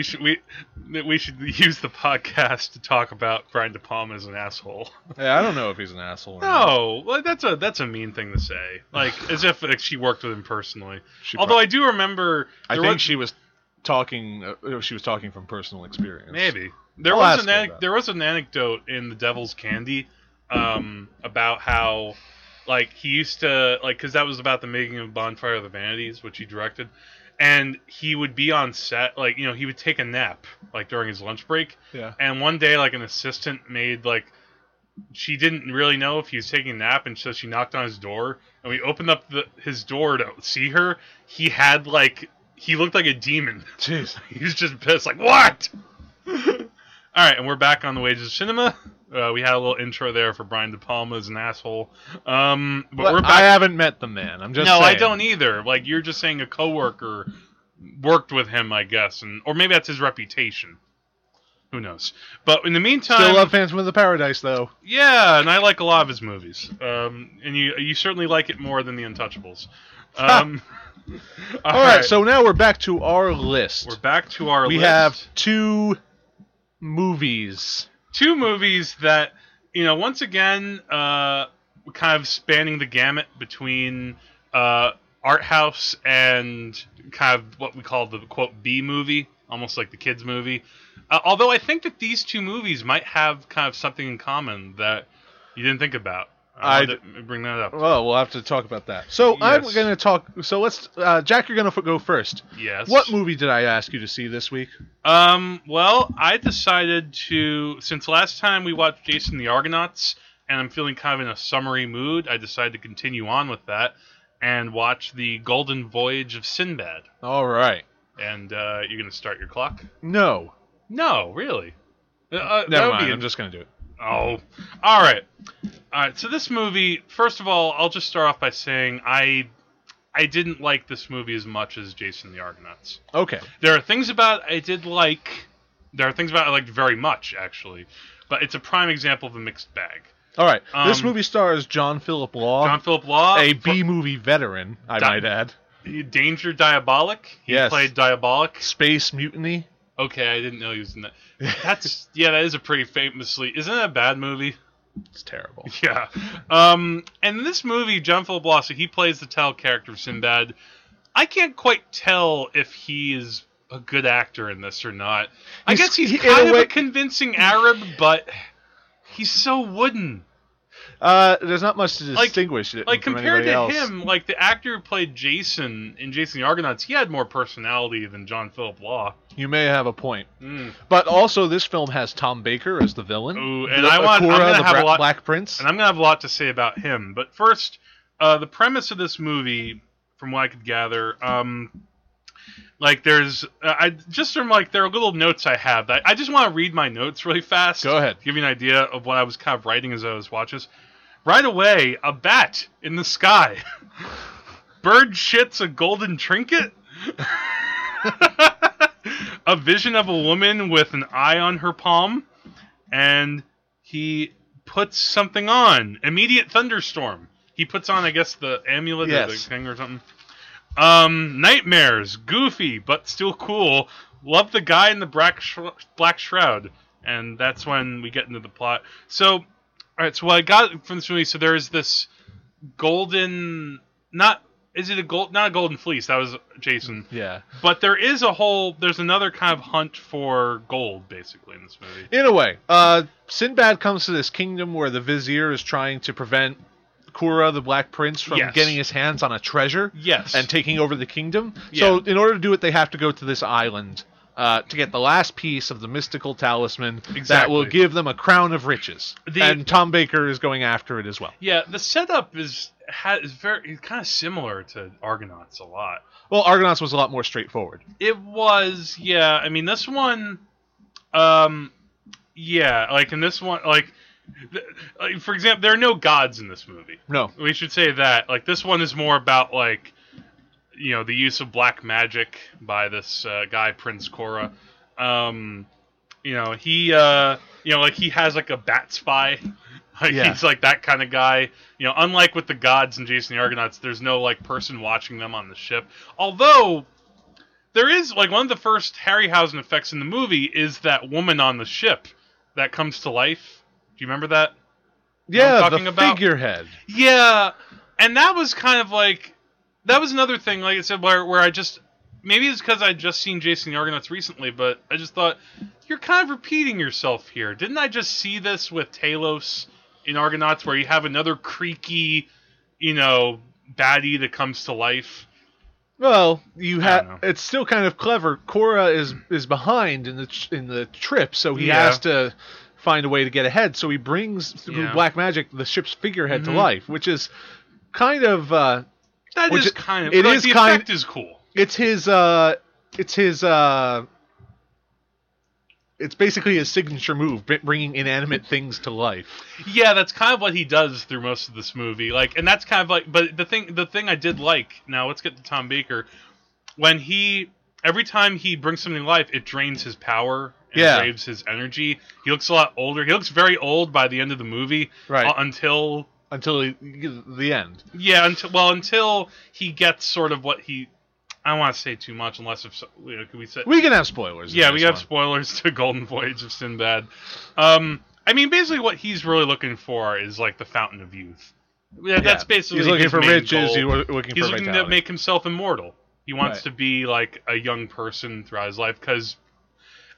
We should we we should use the podcast to talk about Brian De Palma as an asshole. Yeah, I don't know if he's an asshole. Or not. No, like that's a that's a mean thing to say. Like as if like, she worked with him personally. She Although prob- I do remember, I think was- she was talking. Uh, she was talking from personal experience. maybe there I'll was an her ane- about it. there was an anecdote in The Devil's Candy um, about how like he used to like because that was about the making of Bonfire of the Vanities, which he directed, and he would be on set like you know he would take a nap like during his lunch break, Yeah. and one day like an assistant made like she didn't really know if he was taking a nap and so she knocked on his door and we opened up the, his door to see her he had like he looked like a demon Jeez. he was just pissed like what all right and we're back on the wages of cinema uh, we had a little intro there for brian de palma as an asshole um but, we're I haven't met the man. I'm just. no i don't either like you're just saying a coworker worked with him i guess and or maybe that's his reputation who knows but in the meantime Still love Phantom of the Paradise though. yeah, and I like a lot of his movies. Um, and you you certainly like it more than The Untouchables. Um, All right, so now we're back to our list. we're back to our we list. have two movies. two movies that you know once again uh, kind of spanning the gamut between uh, art house and kind of what we call the quote B movie, almost like the kids movie. Uh, although I think that these two movies might have kind of something in common that you didn't think about. I to bring that up. Well, we'll have to talk about that. So I'm going to talk. So let's, uh, Jack. You're going to go first. Yes. What movie did I ask you to see this week? Um, well, I decided to since last time we watched Jason the Argonauts, and I'm feeling kind of in a summery mood. I decided to continue on with that and watch the Golden Voyage of Sinbad. All right. And uh, you're gonna start your clock? No. No, really. Uh, uh, Never mind. be I'm just going to do it. Oh, all right, all right. So this movie, first of all, I'll just start off by saying I, I didn't like this movie as much as Jason the Argonauts. Okay. There are things about it I did like. There are things about it I liked very much, actually. But it's a prime example of a mixed bag. All right. this Um, movie stars John Phillip Law, John Phillip Law, a B movie veteran, I Di- might add. Danger Diabolik. He Yes. played Diabolik. Space Mutiny. Okay, I didn't know he was in that. That's yeah, that is a pretty famously. Isn't that a bad movie? It's terrible. Yeah. Um, and in this movie, John Phillip he plays the title character of Sinbad. I can't quite tell if he is a good actor in this or not. I He's- guess he's kind of a convincing Arab, but he's so wooden. Uh, there's not much to Like- distinguish it Like compared to else. him, like the actor who played Jason in Jason the Argonauts, he had more personality than John Phillip Law. You may have a point. Mm. But also, this film has Tom Baker as the villain. Ooh, and The- I want- I'm gonna have a lot- Black Prince. And I'm gonna have a lot to say about him. But first, uh, the premise of this movie, from what I could gather, um, like there's, uh, I just from like there are little notes I have. that I just want to read my notes really fast. Go ahead. Give you an idea of what I was kind of writing as I was watching this. Right away, a bat in the sky. Bird shits a golden trinket. a vision of a woman with an eye on her palm, and he puts something on. Immediate thunderstorm. He puts on, I guess, the amulet or the thing or something. Um, nightmares. Goofy, but still cool. Love the guy in the black sh- black shroud, and that's when we get into the plot. So, all right. So what I got from this movie, so there is this golden, not is it a gold, not a golden fleece? That was Jason. yeah. But there is a whole, there's another kind of hunt for gold, basically, in this movie. In a way, uh, Sinbad comes to this kingdom where the vizier is trying to prevent Koura, the Black Prince, from Yes. getting his hands on a treasure Yes. and taking over the kingdom. So, in order to do it, they have to go to this island uh, to get the last piece of the mystical talisman that will give them a crown of riches. The- and Tom Baker is going after it as well. yeah, the setup is is very kind of similar to Argonauts a lot. Well, Argonauts was a lot more straightforward. It was, yeah. I mean, this one, um, yeah, like in this one, like, like for example, there are no gods in this movie. No. We should say that. Like this one is more about like, you know, the use of black magic by this uh, guy Prince Koura. Um, you know, he, uh, you know, like he has like a bat spy. Like Yeah. he's like that kind of guy. You know, unlike with the gods and Jason the Argonauts, there's no like person watching them on the ship. Although there is like one of the first Harryhausen effects in the movie is that woman on the ship that comes to life. Do you remember that? Yeah, talking the about? figurehead. Yeah, and that was kind of like that was another thing. Like I said, where where I just maybe it's because I just seen Jason the Argonauts recently, but I just thought you're kind of repeating yourself here. Didn't I just see this with Talos in Argonauts, where you have another creaky, you know, baddie that comes to life? Well, you have. It's still kind of clever. Koura is is behind in the tr- in the trip, so he Yeah. has to find a way to get ahead. So he brings through Yeah. black magic the ship's figurehead to Mhm. life, which is kind of uh, That is it- kind of it like, is the kind- effect is cool. it's his uh, it's his uh, it's basically his signature move, bringing inanimate things to life. Yeah, that's kind of what he does through most of this movie. Like, and that's kind of like, but the thing, the thing I did like. Now let's get to Tom Baker. When he, every time he brings something to life, it drains his power and Yeah. drains his energy. He looks a lot older. He looks very old by the end of the movie. Right. uh, until Until he, the end. yeah, until well, until he gets sort of what he. I don't want to say too much, unless if so, you know, can we say We can have spoilers. yeah, we have one. spoilers to Golden Voyage of Sinbad. Um, I mean, basically, what he's really looking for is like the fountain of youth. Yeah, that's basically he's looking for riches. goal. He's looking He's for looking vitality. to make himself immortal. He wants Right. to be like a young person throughout his life. Because,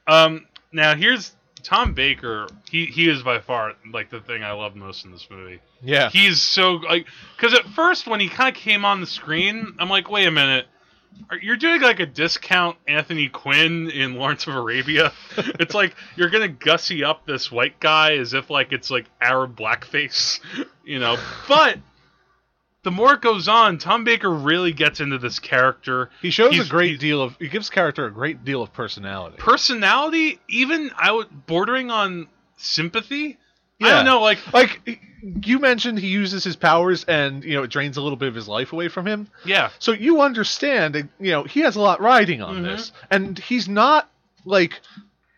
um, now here's Tom Baker. He he is by far like the thing I love most in this movie. yeah, He's so like because at first when he kind of came on the screen, I'm like, wait a minute, you're doing like a discount Anthony Quinn in Lawrence of Arabia. it's like you're gonna gussy up this white guy as if like it's like Arab blackface, you know. But the more it goes on, Tom Baker really gets into this character. he shows he's- a great deal of. He gives character a great deal of personality. Personality, even I would bordering on sympathy. I Yeah. don't know, like like you mentioned, he uses his powers, and you know it drains a little bit of his life away from him. yeah, So you understand, that, you know, he has a lot riding on Mhm. this, and he's not like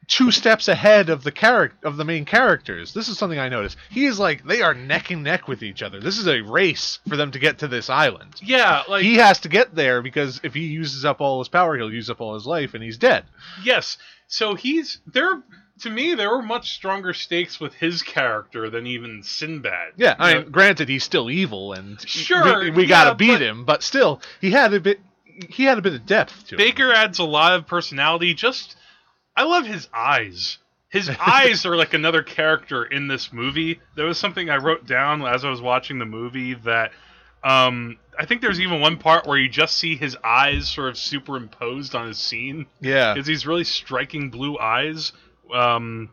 two steps ahead of the character of the main characters. This is something I noticed. He is like they are neck and neck with each other. This is a race for them to get to this island. yeah, like he has to get there because if he uses up all his power, he'll use up all his life, and he's dead. Yes. So he's there. To me, there were much stronger stakes with his character than even Sinbad. Yeah, I mean, know, granted, he's still evil, and Sure, we, we yeah, gotta beat but- him, but still, he had a bit. He had a bit of depth to him. Baker adds a lot of personality. Just, I love his eyes. His eyes are like another character in this movie. There was something I wrote down as I was watching the movie that. Um, I think there's even one part where you just see his eyes sort of superimposed on his scene. Yeah, is these really striking blue eyes. Um,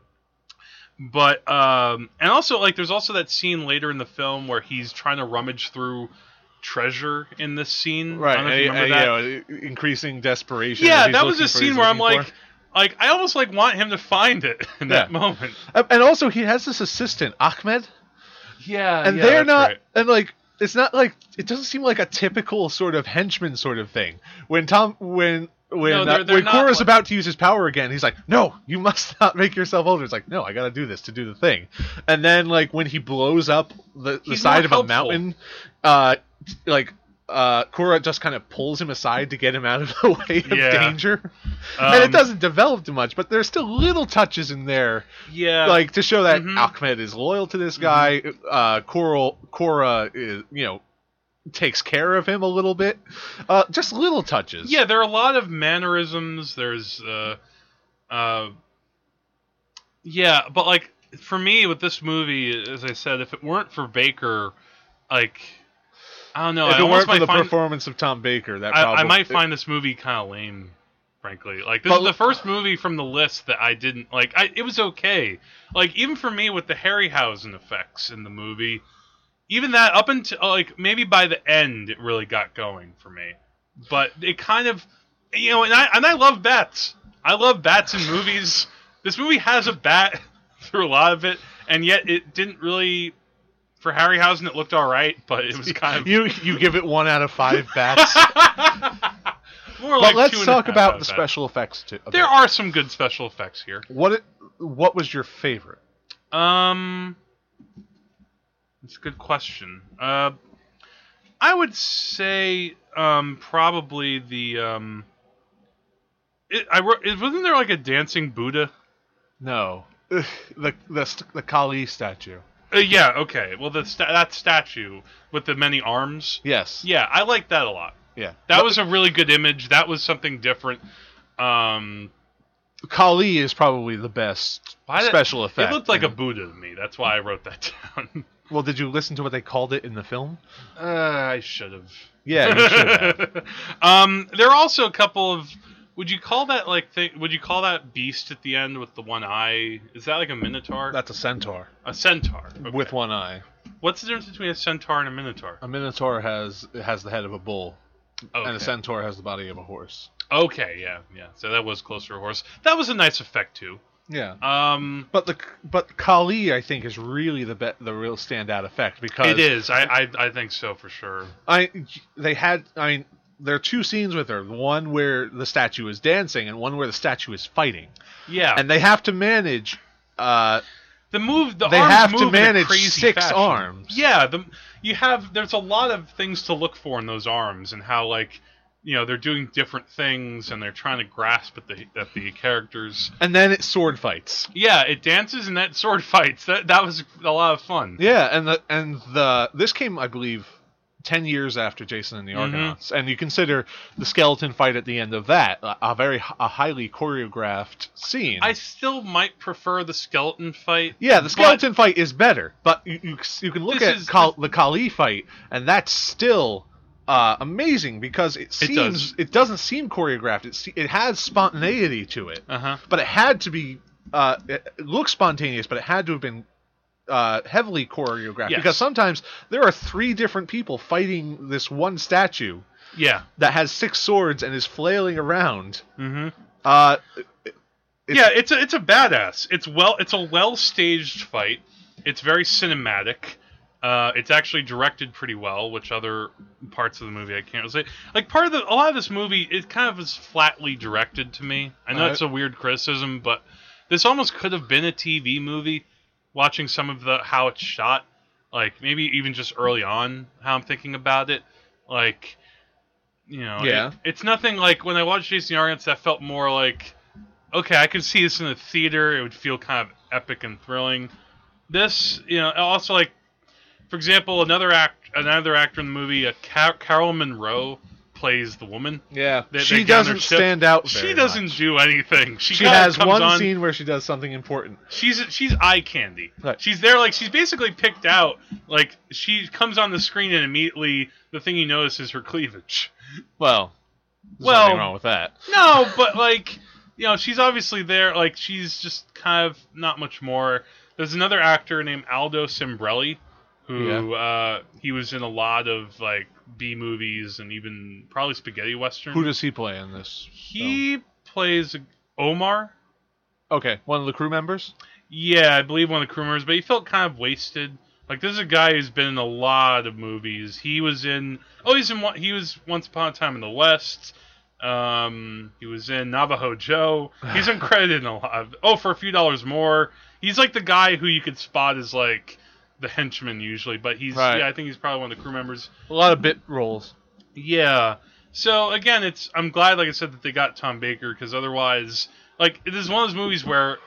but um, and also like there's also that scene later in the film where he's trying to rummage through treasure in this scene. right. I know if you remember that. you know, increasing desperation. yeah, he's that was a scene where I'm like. Like I almost like want him to find it in that Yeah. moment. And also he has this assistant Ahmed, Yeah, and they're not, and like it's not like it doesn't seem like a typical sort of henchman sort of thing. When Tom, when when No, uh, they're- when Koura's like- about to use his power again, he's like, "No, you must not make yourself older." It's like, "No, I got to do this to do the thing." And then like when he blows up the, the side of a mountain, uh, like. Uh, Koura just kind of pulls him aside to get him out of the way of Yeah. danger, and it Um, doesn't develop too much. But there's still little touches in there Yeah, like to show that Mhm. Ahmed is loyal to this guy. Uh, Coral, Koura is, you know, takes care of him a little bit. Uh, just little touches. Yeah, there are a lot of mannerisms. There's, uh, uh, yeah, but like for me with this movie, as I said, if it weren't for Baker, like I don't know, if it weren't for the find, performance of Tom Baker, that I, probably I might find this movie kind of lame. Frankly, like this But- is the first movie from the list that I didn't like. I, it was okay. Like even for me with the Harryhausen effects in the movie, even that up until uh, like maybe by the end it really got going for me. But it kind of, you know, and I and I love bats. I love bats in movies. This movie has a bat through a lot of it, and yet it didn't really. For Harryhausen, it looked all right, but it was kind of you you give it one out of five bats. more but like let's two and talk about the special effects. too. There are some good special effects here. what it, what was your favorite? Um, it's a good question. Uh, I would say um probably the um It, I wrote. It, wasn't there like a dancing Buddha? No, the the the Kali statue. Uh, yeah. Okay. Well, the sta- that statue with the many arms. Yes. Yeah, I like that a lot. Yeah. That was a really good image. That was something different. Um, Kali is probably the best Why did- special effect. it looked like a Buddha to me. That's why I wrote that down. Well, did you listen to what they called it in the film? Uh, I should have. Yeah, you should have. um, there are also a couple of. Would you call that like? thing? would you call that beast at the end with the one eye? Is that like a minotaur? That's a centaur a centaur okay. with one eye. What's the difference between a centaur and a minotaur? A minotaur has has the head of a bull, Okay. and a centaur has the body of a horse. okay, yeah, yeah. So that was closer to a horse. That was a nice effect too. Yeah. Um, But the but Kali, I think, is really the be- the real standout effect because it is. I, I I think so for sure. I they had I mean there are two scenes with her. One where the statue is dancing, and one where the statue is fighting, Yeah. and they have to manage. Uh, the move the They arms have to move a manage six fashion. arms. Yeah, the you have there's a lot of things to look for in those arms and how like you know they're doing different things and they're trying to grasp at the at the characters. and then it sword fights. Yeah, it dances and that sword fights. That that was a lot of fun. Yeah, and the and the this came, I believe, ten years after Jason and the Mhm. Argonauts, and you consider the skeleton fight at the end of that a, very a highly choreographed scene. I still might prefer the skeleton fight. yeah, the skeleton fight is better, but you you, you can look at the Kali fight, and that's still. Uh, amazing because it It does. seems it, doesn't seem choreographed. It se- it has spontaneity to it, Uh-huh. but it had to be. Uh, it, it looks spontaneous, but it had to have been uh, heavily choreographed Yes. because sometimes there are three different people fighting this one statue Yeah. that has six swords and is flailing around. Mhm. Uh, it- yeah, it's a it's a badass. It's well it's a well staged fight. It's very cinematic. Uh, it's actually directed pretty well, which other parts of the movie I can't say. Like part of the a lot of this movie, it kind of is flatly directed to me. I know it's a weird criticism, but this almost could have been a TV movie. Watching some of the how it's shot, like maybe even just early on, how I'm thinking about it, like you know, it- Yeah. it's nothing like when I watched Jason Argonauts that felt more like okay, I could see this in a theater. It would feel kind of epic and thrilling. This, you know, also like, for example, another act, another actor in the movie, uh, Car- Carol Munro plays the woman. yeah, They- she they get on their doesn't stand out. She doesn't much. do anything. She, She has one on, scene where she does something important. She's she's eye candy. Right. She's there like she's basically picked out. Like she comes on the screen and immediately the thing you notice is her cleavage. Well, there's Well- nothing wrong with that. No, but like you know, she's obviously there. Like she's just kind of not much more. There's another actor named Aldo Sambrell, who uh, he was in a lot of like B movies and even probably spaghetti western. Who does he play in this? he plays Omar? Okay, one of the crew members. Yeah, I believe one of the crew members, but he felt kind of wasted. Like this is a guy who's been in a lot of movies. He was in oh he's in one he was Once Upon a Time in the West. Um, he was in Navajo Joe. He's been credited in a lot. Of, oh, for a few dollars more. He's like the guy who you could spot as like the henchman usually, but he's Right. yeah I think he's probably one of the crew members. A lot of bit roles. Yeah. So again, it's I'm glad, like I said, that they got Tom Baker because otherwise, like this is one of those movies where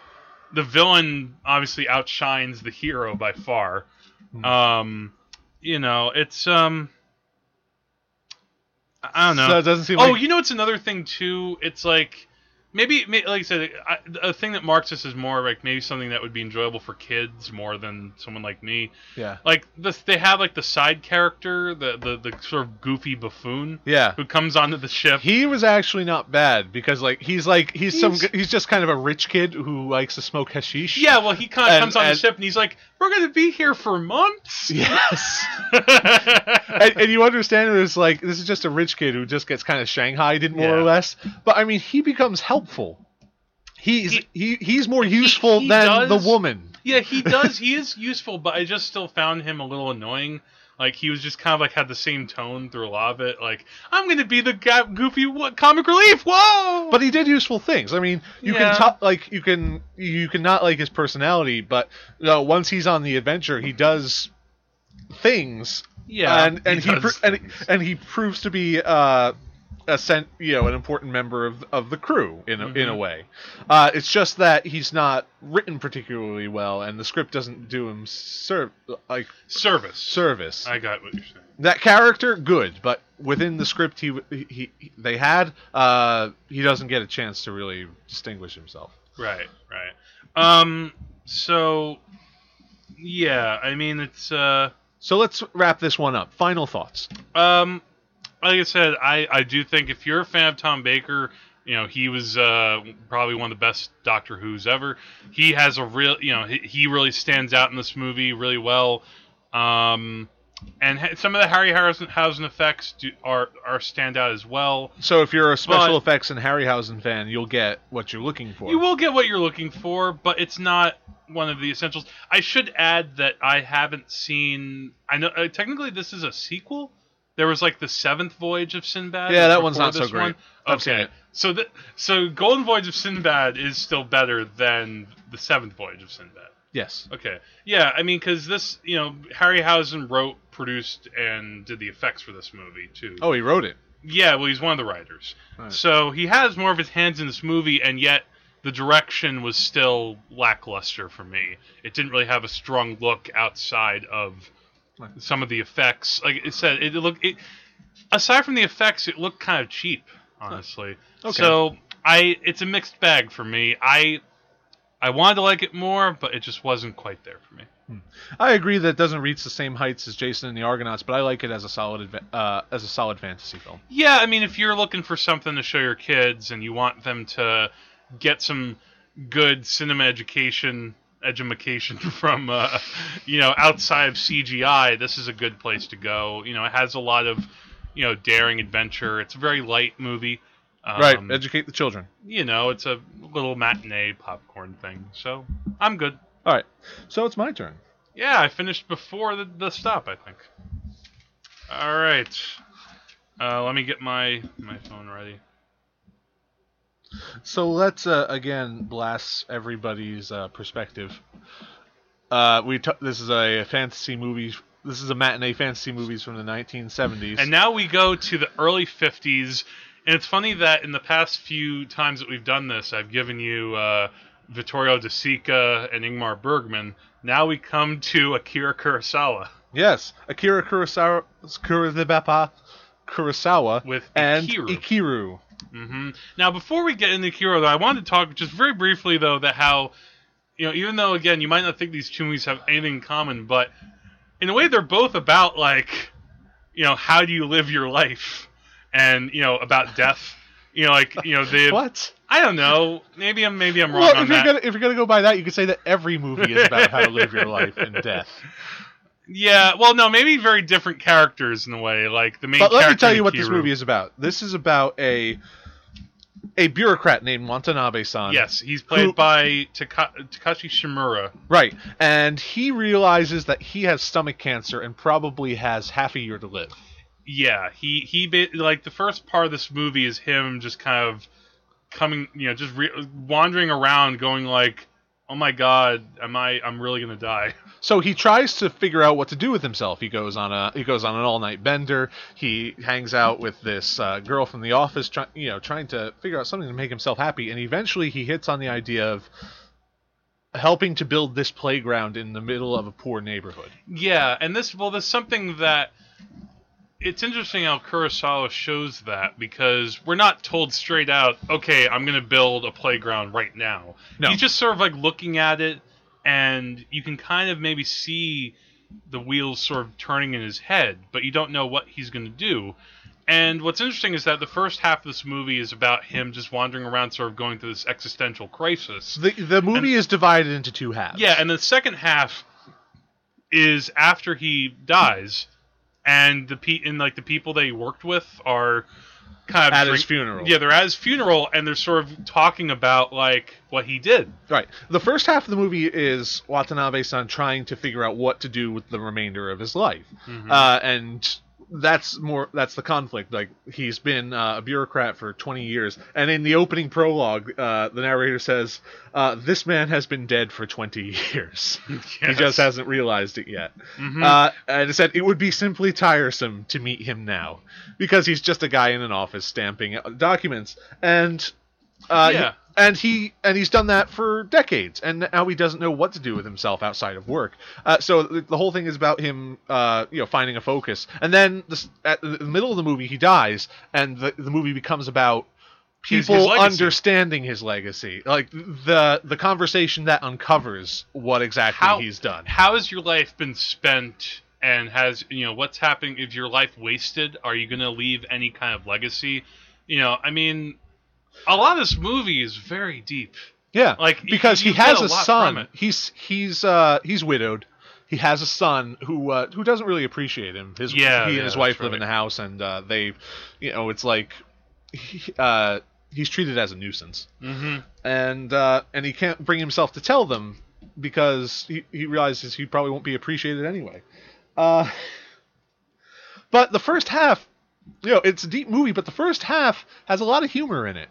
the villain obviously outshines the hero by far. Hmm. Um, you know, it's um, I I don't know. So it doesn't seem oh, like you know, it's another thing too. It's like maybe, may- like I said, I, a thing that marks this is more like maybe something that would be enjoyable for kids more than someone like me. yeah, Like this, they have like the side character, the the, the sort of goofy buffoon yeah. who comes onto the ship. He was actually not bad because like he's like he's, some He's- he's just kind of a rich kid who likes to smoke hashish. yeah, well, he kind of And- comes on and- the ship and he's like, "We're gonna be here for months." Yes. and, and you understand it as like this is just a rich kid who just gets kind of shanghaied more or less. But I mean, he becomes helpful. He's He- he, he's more useful he than does- the woman. yeah, he does. He is useful, but I just still found him a little annoying. Like he was just kind of like had the same tone through a lot of it. Like I'm gonna be the ga- goofy what, comic relief. Whoa! But he did useful things. I mean, you Yeah. can talk like you can you can not like his personality, but you know, once he's on the adventure, he does things yeah, and and he, does pro- and, and he proves to be uh, a sent, you know, an important member of of the crew in a, in a Mhm. way. Uh, it's just that he's not written particularly well, and the script doesn't do him serve like Service. service. I got what you're saying. that character, good, but within the script he, he, he they had, uh, he doesn't get a chance to really distinguish himself. Right, right. Um, so yeah, I mean it's uh, So let's wrap this one up. Final thoughts. um, like I said, I I do think if you're a fan of Tom Baker, you know he was uh probably one of the best Doctor Who's ever. He has a real, you know, he, he really stands out in this movie really well. Um. And ha- some of the Harry Harryhausen effects do, are are stand out as well. So if you're a special But- effects and Harryhausen fan, you'll get what you're looking for. You will get what you're looking for, but it's not one of the essentials. I should add that I haven't seen. I know uh, technically this is a sequel. There was like the seventh voyage of Sinbad. Yeah, that one's not so great. one. Okay, so the, so Golden Voyage of Sinbad is still better than the seventh voyage of Sinbad. Yes. Okay, yeah, I mean because this, you know, Harryhausen wrote, produced, and did the effects for this movie too. Oh, he wrote it. Yeah, well, he's one of the writers. Right. So he has more of his hands in this movie, and yet the direction was still lackluster for me. It didn't really have a strong look outside of Right. some of the effects. Like it said, it looked. It, aside from the effects, it looked kind of cheap, honestly. Okay. So I, it's a mixed bag for me. I, I wanted to like it more, but it just wasn't quite there for me. I agree that it doesn't reach the same heights as Jason and the Argonauts, but I like it as a solid uh, as a solid fantasy film. Yeah, I mean, if you're looking for something to show your kids and you want them to get some good cinema education, education from, uh, you know, outside of CGI, this is a good place to go. You know, it has a lot of, you know, daring adventure. It's a very light movie. Um, right. Educate the children. you know, it's a little matinee popcorn thing. So I'm good. All right. So it's my turn. Yeah, I finished before the, the stop, I think. All right. Uh, let me get my my phone ready. So let's uh, again blast everybody's uh, perspective. Uh, we t- this is a fantasy movie. This is a matinee fantasy movies from the 1970s. And now we go to the early 50s. And it's funny that in the past few times that we've done this, I've given you uh, Vittorio De Sica and Ingmar Bergman. Now we come to Akira Kurosawa yes, Akira Kurosawa, Kurosawa, Kurosawa with and Ikiru. Ikiru. Hmm Now, before we get into Akira, though, I wanted to talk just very briefly, though, that how, you know, even though, again, you might not think these two movies have anything in common, but in a way, they're both about, like, you know, how do you live your life? And, you know, about death. You know, like, you know, the. What? I don't know. Maybe I'm maybe I'm wrong Well, if you're that. gonna if you're gonna go by that, you could say that every movie is about how to live your life and death. Yeah, well, no, maybe very different characters in a way. Like the main. But let me tell you what this movie is about. This is about a a bureaucrat named Watanabe-san. Yes, he's played Who- by Taka- Takashi Shimura. Right. And he realizes that he has stomach cancer and probably has half a year to live. Yeah, he he like the first part of this movie is him just kind of coming, you know, just re- wandering around, going like, "Oh my God, am I? I'm really gonna die." So he tries to figure out what to do with himself. He goes on a he goes on an all night bender. He hangs out with this uh, girl from the office, try, you know, trying to figure out something to make himself happy. And eventually, he hits on the idea of helping to build this playground in the middle of a poor neighborhood. Yeah, and this well, there's something that it's interesting how Kurosawa shows that because we're not told straight out, okay, I'm gonna build a playground right now. No. He's just sort of like looking at it, and you can kind of maybe see the wheels sort of turning in his head, but you don't know what he's gonna do. And what's interesting is that the first half of this movie is about him just wandering around, sort of going through this existential crisis. The the movie is divided into two halves. Yeah, and the second half is after he dies, and the pe- and like the people that he worked with are kind of at his funeral. Yeah, they're at his funeral, and they're sort of talking about like what he did. Right. The first half of the movie is Watanabe-san trying to figure out what to do with the remainder of his life. Mhm. Uh, and that's more that's the conflict. Like he's been uh, a bureaucrat for 20 years, and in the opening prologue, uh, the narrator says, uh, "This man has been dead for 20 years. He just hasn't realized it yet." Mhm. Uh, and it said it would be simply tiresome to meet him now because he's just a guy in an office stamping documents, and uh, Yeah. And he and he's done that for decades, and now he doesn't know what to do with himself outside of work. Uh, so the, the whole thing is about him, uh, you know, finding a focus, and then this, at the middle of the movie, he dies, and the, the movie becomes about people his legacy. understanding his legacy, like the the conversation that uncovers what exactly How- he's done. How has your life been spent? And has you know what's happening? Is your life wasted? Are you going to leave any kind of legacy? You know, I mean, a lot of this movie is very deep. Yeah, Like, because he has a, a son. He's he's uh he's widowed. He has a son who uh, who doesn't really appreciate him. His Yeah, he yeah, and his wife live in the house, and uh, they, you know, it's like, he, uh, he's treated as a nuisance, Mm-hmm. and uh, and he can't bring himself to tell them because he, he realizes he probably won't be appreciated anyway. Uh, but the first half, you know, it's a deep movie, but the first half has a lot of humor in it.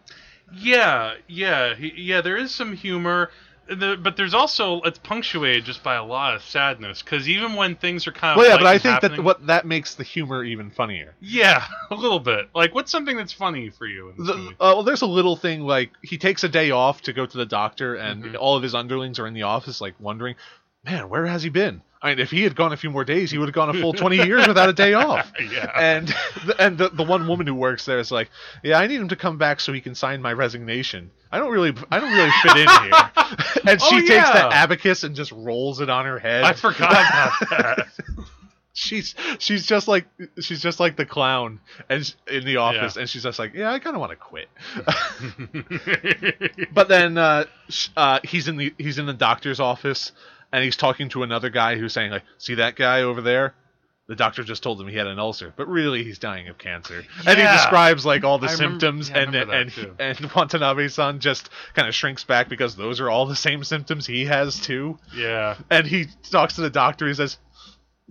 Yeah, yeah, he, yeah. There is some humor, the, but there's also it's punctuated just by a lot of sadness. Because even when things are kind of Well, yeah, but I think happening- that what that makes the humor even funnier. yeah, a little bit. Like, what's something that's funny for you? In The, uh, well, there's a little thing like he takes a day off to go to the doctor, and Mhm. all of his underlings are in the office, like wondering, "Man, where has he been?" I mean, if he had gone a few more days, he would have gone a full 20 years without a day off. yeah, And and the, the one woman who works there is like, "Yeah, I need him to come back so he can sign my resignation. I don't really I don't really fit in here." and she Oh, takes yeah. the abacus and just rolls it on her head. I forgot about that. she's she's just like she's just like the clown and in the office and she's just like yeah i kind of want to quit but then uh, uh, he's in the he's in the doctor's office and he's talking to another guy who's saying like see that guy over there? The doctor just told him he had an ulcer but really he's dying of cancer. And he describes like all the I remember- symptoms yeah, I and and and watanabe-san just kind of shrinks back because those are all the same symptoms he has too. Yeah, and he talks to the doctor. He says,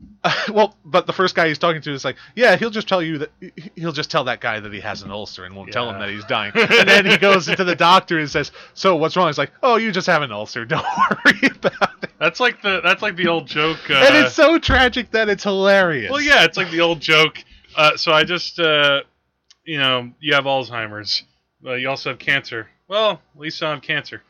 "Well, but the first guy he's talking to is like, yeah, he'll just tell you that he'll just tell that guy that he has an ulcer and won't tell him that he's dying." And then he goes into the doctor and says, "So what's wrong?" He's like, "Oh, you just have an ulcer. Don't worry about it." that's like the that's like the old joke. Uh, and it's so tragic that it's hilarious. Well, yeah, it's like the old joke. Uh, so I just, uh, you know, you have Alzheimer's. Uh, you also have cancer. Well, at least I have cancer.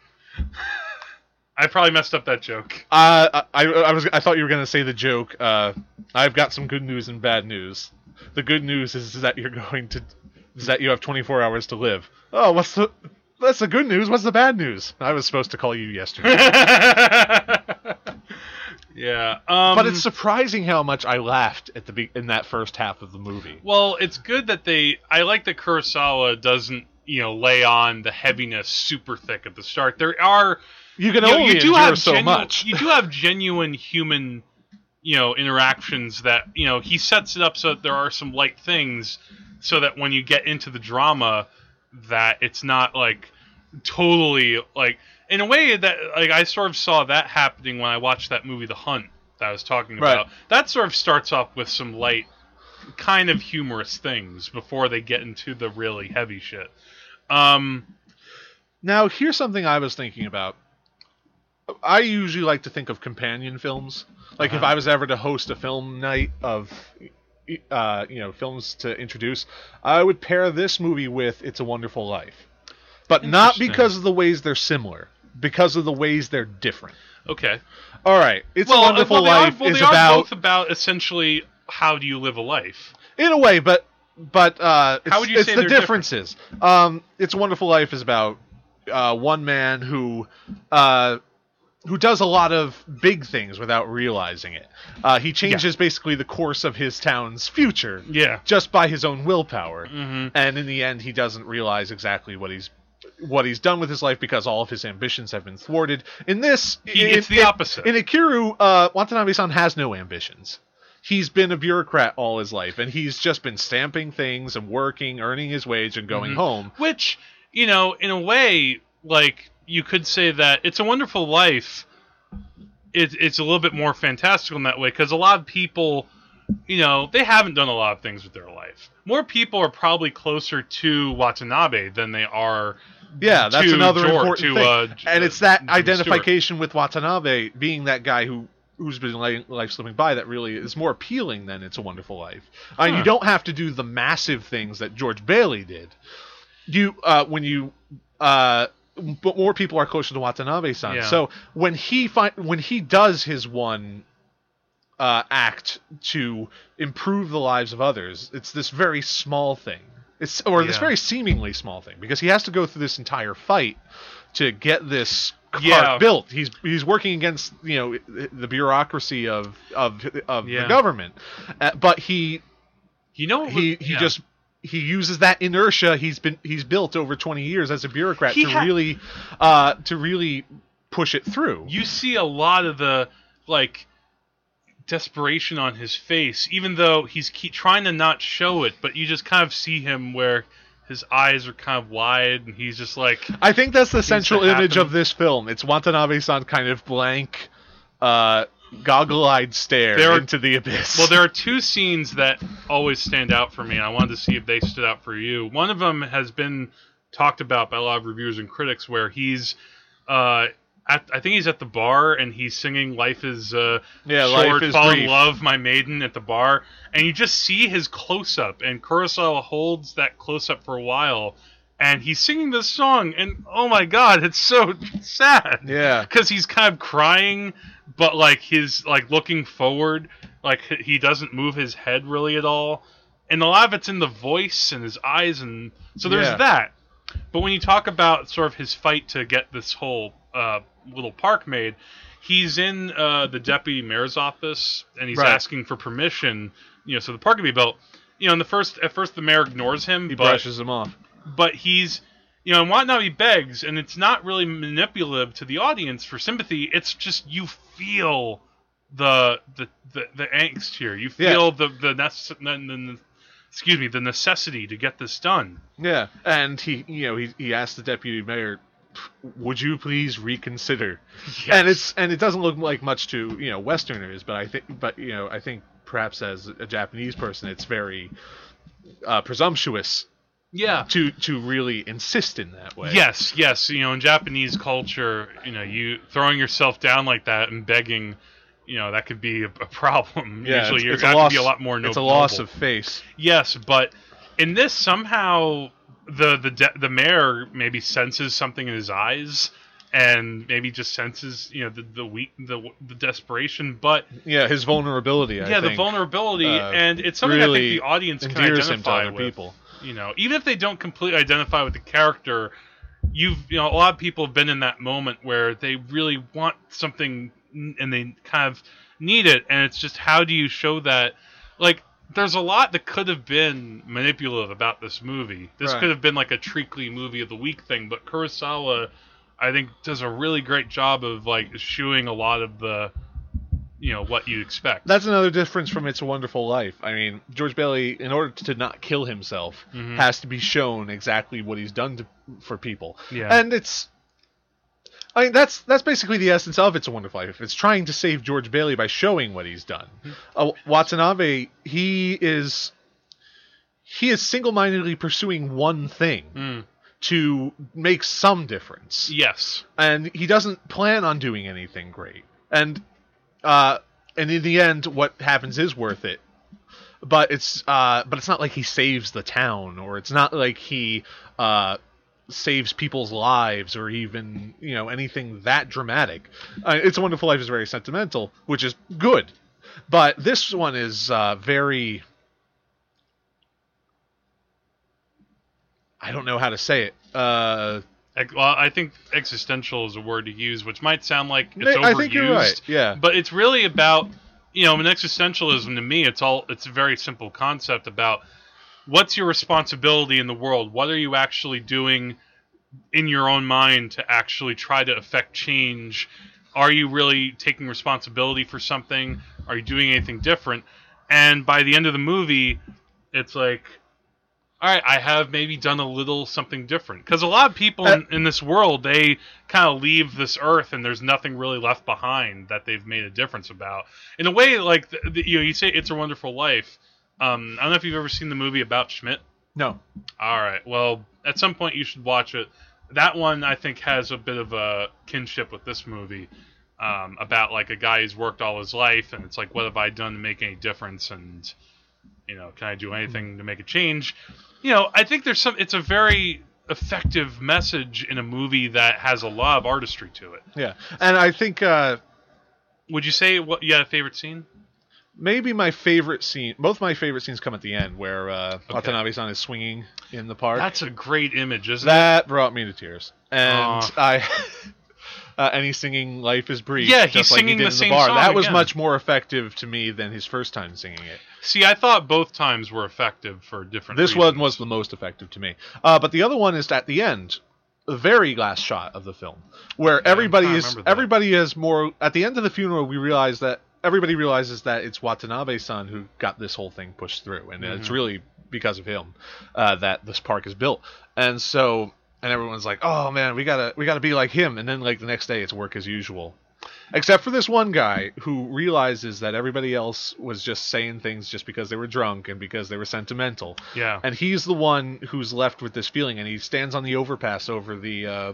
I probably messed up that joke. Uh, I, I was I thought you were gonna say the joke. Uh, I've got some good news and bad news. The good news is that you're going to is that you have 24 hours to live. Oh, what's the that's the good news. What's the bad news? I was supposed to call you yesterday. yeah. Um, but it's surprising how much I laughed at the be- in that first half of the movie. well, it's good that they. I like that Kurosawa doesn't, you know, lay on the heaviness super thick at the start. There are You can you, know, only you do have so genu- much. you do have genuine human, you know, interactions that you know he sets it up so that there are some light things, so that when you get into the drama, that it's not like totally like in a way that like I sort of saw that happening when I watched that movie The Hunt that I was talking Right. about. That sort of starts off with some light, kind of humorous things before they get into the really heavy shit. Um, Now, here's something I was thinking about. I usually like to think of companion films. Like if Uh-huh. I was ever to host a film night of, uh, you know, films to introduce, I would pair this movie with "It's a Wonderful Life," but not because of the ways they're similar, because of the ways they're different. okay. All right, "It's well, a uh, Wonderful well, they are- Life" well, is they are about, both about essentially how do you live a life. in a way, but but uh, it's, How would you it's say the differences. Um, "It's a Wonderful Life" is about uh, one man who uh, who does a lot of big things without realizing it. Uh, he changes basically the course of his town's future Yeah. just by his own willpower, hmm and in the end, he doesn't realize exactly what he's what he's done with his life because all of his ambitions have been thwarted. In this, He in, gets the in- opposite. In Ikiru, uh, Watanabe-san has no ambitions. He's been a bureaucrat all his life, and he's just been stamping things and working, earning his wage, and going Mhm. home. Which, you know, in a way, like you could say that it's a wonderful life. It, it's a little bit more fantastical in that way because a lot of people you know, they haven't done a lot of things with their life. More people are probably closer to Watanabe than they are. Yeah, that's another Jor- important to, thing. uh, and it's that Jimmy Stewart. identification with Watanabe being that guy who who's been life slipping by that really is more appealing than It's a Wonderful Life. I mean, you don't have to do the massive things that George Bailey did. You uh, when you uh, but more people are closer to Watanabe-san. Yeah. So when he fi- when he does his one uh, act to improve the lives of others, it's this very small thing. It's or this very seemingly small thing because he has to go through this entire fight to get this car Yeah. built. He's he's working against you know the bureaucracy of of of Yeah. the government, uh, but he You know, he he yeah. just he uses that inertia he's been he's built over 20 years as a bureaucrat He to ha- really uh to really push it through. you see a lot of the like desperation on his face, even though he's keep trying to not show it, but you just kind of see him where his eyes are kind of wide and he's just like I think that's the central image happen. of this film. It's Watanabe-san kind of blank, uh, goggle-eyed stare There are- into the abyss. Well, there are two scenes that always stand out for me, and I wanted to see if they stood out for you. One of them has been talked about by a lot of reviewers and critics, where he's, uh, at, I think he's at the bar and he's singing "Life Is uh, Yeah, Short, Life is Fall in Love, My Maiden" at the bar, and you just see his close up, and Kurosawa holds that close up for a while. And he's singing this song, and oh my god, it's so sad yeah, because he's kind of crying, but like his like looking forward, like he doesn't move his head really at all, and a lot of it's in the voice and his eyes, and so there's Yeah. that. But when you talk about sort of his fight to get this whole uh, little park made, he's in uh, the deputy mayor's office and he's Right. asking for permission, you know, so the park can be built. You know, in the first at first the mayor ignores him, he brushes him off. But he's you know and Watanabe begs and it's not really manipulative to the audience for sympathy. It's just you feel the the the, the angst here. You Yeah. feel the the, nece- the, the excuse me the necessity to get this done. Yeah, and he, you know, he he asked the deputy mayor, "Would you please reconsider?" And it's and it doesn't look like much to you know Westerners, but I think, but you know, I think perhaps as a Japanese person, it's very uh, presumptuous yeah to to really insist in that way. yes yes you know in japanese culture you know you throwing yourself down like that and begging you know that could be a, a problem yeah, usually it's, you're it's a loss. to be a lot more no- it's a loss of face. Yes, but in this somehow the the de- the mayor maybe senses something in his eyes and maybe just senses you know the the weak the the desperation, but Yeah, his vulnerability. I yeah, the vulnerability uh, and it's something I think the audience can endears him to identify other with. people. You know, even if they don't completely identify with the character, you've you know a lot of people have been in that moment where they really want something and they kind of need it, and it's just how do you show that? Like, there's a lot that could have been manipulative about this movie. This Right. could have been like a treacly movie of the week thing, but Kurosawa, I think, does a really great job of like eschewing a lot of the, you know, what you expect. That's another difference from It's a Wonderful Life. I mean, George Bailey, in order to not kill himself, Mhm. has to be shown exactly what he's done to, for people. Yeah. And it's. I mean, that's that's basically the essence of It's a Wonderful Life. It's trying to save George Bailey by showing what he's done. Uh, Watanabe, he is. He is single-mindedly pursuing one thing Mm. to make some difference Yes. and he doesn't plan on doing anything great. And uh, and in the end, what happens is worth it. But it's uh, but it's not like he saves the town, or it's not like he uh, saves people's lives, or even you know anything that dramatic. Uh, it's a Wonderful Life is very sentimental, which is good. But this one is uh, very. I don't know how to say it. Uh, Well, I think existential is a word to use, which might sound like it's overused. I think you're right. Yeah. But it's really about, you know, an existentialism to me. It's all. It's a very simple concept about what's your responsibility in the world. What are you actually doing in your own mind to actually try to affect change? Are you really taking responsibility for something? Are you doing anything different? And by the end of the movie, it's like all right, I have maybe done a little something different. Because a lot of people in, in this world, they kind of leave this earth and there's nothing really left behind that they've made a difference about. In a way, like the, the, you know, you say "It's a Wonderful Life." Um, I don't know if you've ever seen the movie about Schmidt. No. All right. Well, at some point you should watch it. That one I think has a bit of a kinship with this movie um, about like a guy who's worked all his life, and it's like, what have I done to make any difference? And you know, can I do anything to make a change? You know, I think there's some. It's a very effective message in a movie that has a lot of artistry to it. Yeah, and I think uh, Would you say what you had a favorite scene? maybe my favorite scene. Both my favorite scenes come at the end, where uh, Okay. Watanabe-san is swinging in the park. That's a great image, isn't that brought me to tears, and. I. Uh, and he's singing "Life Is Brief." Yeah, he's like he singing did the in same the bar. song That was again. much more effective to me than his first time singing it. See, I thought both times were effective for different. This reasons. one was the most effective to me. Uh, but the other one is at the end, the very last shot of the film, where everybody is everybody is more. At the end of the funeral, we realize that everybody realizes that it's Watanabe-san who got this whole thing pushed through, and it's Mhm. really because of him uh, that this park is built. And so, and everyone's like, "Oh man, we gotta we gotta be like him." And then like the next day, it's work as usual. Except for this one guy who realizes that everybody else was just saying things just because they were drunk and because they were sentimental Yeah. and he's the one who's left with this feeling and he stands on the overpass over the uh,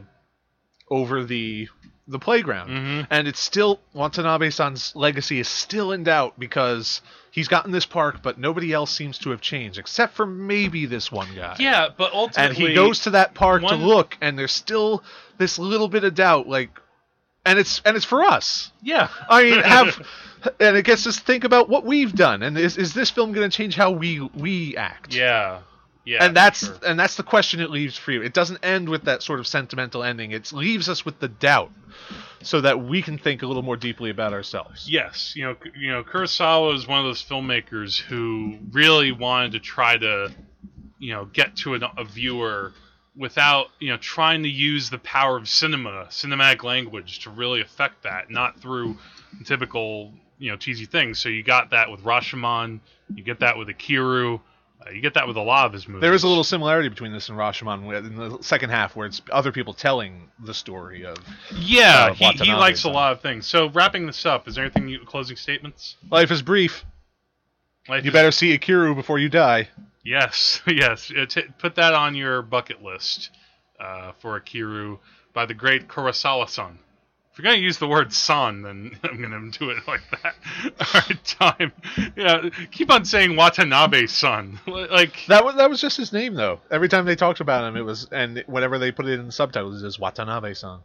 over the the playground Mhm. and it's still Watanabe-san's legacy is still in doubt because he's gotten this park but nobody else seems to have changed except for maybe this one guy Yeah, but ultimately, and he goes to that park one- to look and there's still this little bit of doubt like and it's and it's for us Yeah. I mean, have and it gets us to think about what we've done, and is, is this film going to change how we we act? Yeah. Yeah. and that's sure. and that's the question it leaves for you. It doesn't end with that sort of sentimental ending. It leaves us with the doubt, so that we can think a little more deeply about ourselves. Yes, you know, you know, Kurosawa is one of those filmmakers who really wanted to try to, you know, get to an, a viewer without, you know, trying to use the power of cinema, cinematic language to really affect that, not through typical, you know, cheesy things. So you got that with Rashomon, you get that with Ikiru, uh, you get that with a lot of his movies. There is a little similarity between this and Rashomon in the second half, where it's other people telling the story of yeah, uh, he, he likes a lot of things. So wrapping this up, is there anything you, closing statements? life is brief. Life You is- better see Ikiru before you die. Yes, yes. Uh, t- put that on your bucket list uh, for Ikiru by the great Kurosawa-san. If you're gonna use the word son, then I'm gonna do it like that. All right, time. Yeah, keep on saying Watanabe son. Like, That was that was just his name though. Every time they talked about him, it was and whenever they put it in the subtitles, it was Watanabe son.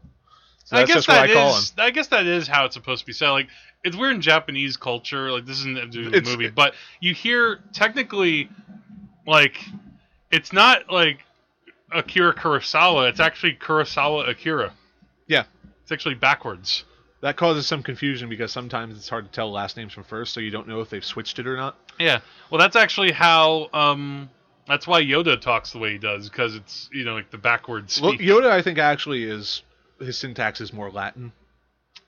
So I that's guess just what that I call him. is. I guess that is how it's supposed to be said. Like, it's weird in Japanese culture. Like, this isn't to the movie, but you hear technically, like, it's not like Akira Kurosawa. It's actually Kurosawa Akira. It's actually backwards. That causes some confusion because sometimes it's hard to tell last names from first, so you don't know if they've switched it or not. Yeah. Well, that's actually how. Um, that's why Yoda talks the way he does because it's you know like the backwards Well. Yoda, I think, actually is his syntax is more Latin.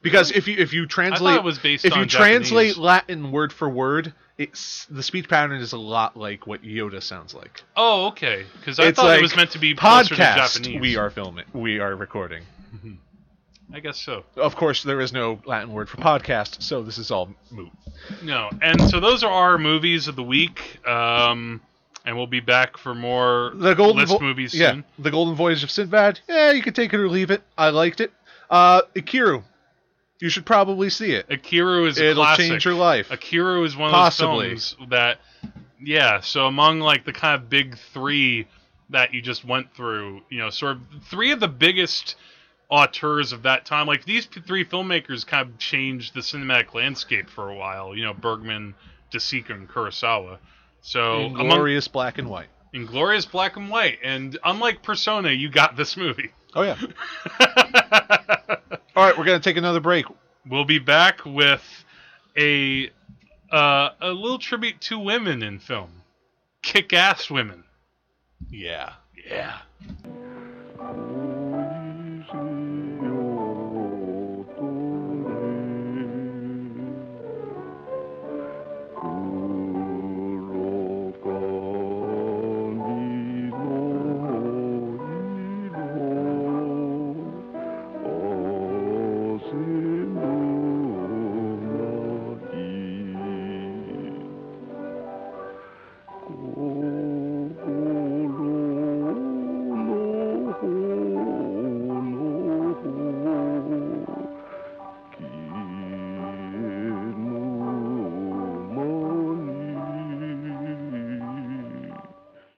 Because if you if you I translate thought it was based if you translate Japanese. Latin word for word, it's the speech pattern is a lot like what Yoda sounds like. Oh, okay. Because I It's thought like it was meant to be to Podcast Japanese. we are filming, we are recording. I guess so. Of course, there is no Latin word for podcast, so this is all moot. No, and so those are our movies of the week. Um, and we'll be back for more The golden list Vo- movies yeah, soon. the Golden Voyage of Sinbad. Yeah, you can take it or leave it. I liked it. Uh, Ikiru, you should probably see it. Ikiru is a It'll change your life. Ikiru is one of Possibly. those films that, yeah. So among like the kind of big three that you just went through, you know, sort of three of the biggest auteurs of that time. Like these three filmmakers kind of changed the cinematic landscape for a while. You know, Bergman, De Sica, and Kurosawa. So among Glorious black and white. Inglorious Black and White, and unlike Persona, you got this movie. Oh yeah. All right, we're gonna take another break. we'll be back with a uh, a little tribute to women in film, kick-ass women. Yeah. Yeah.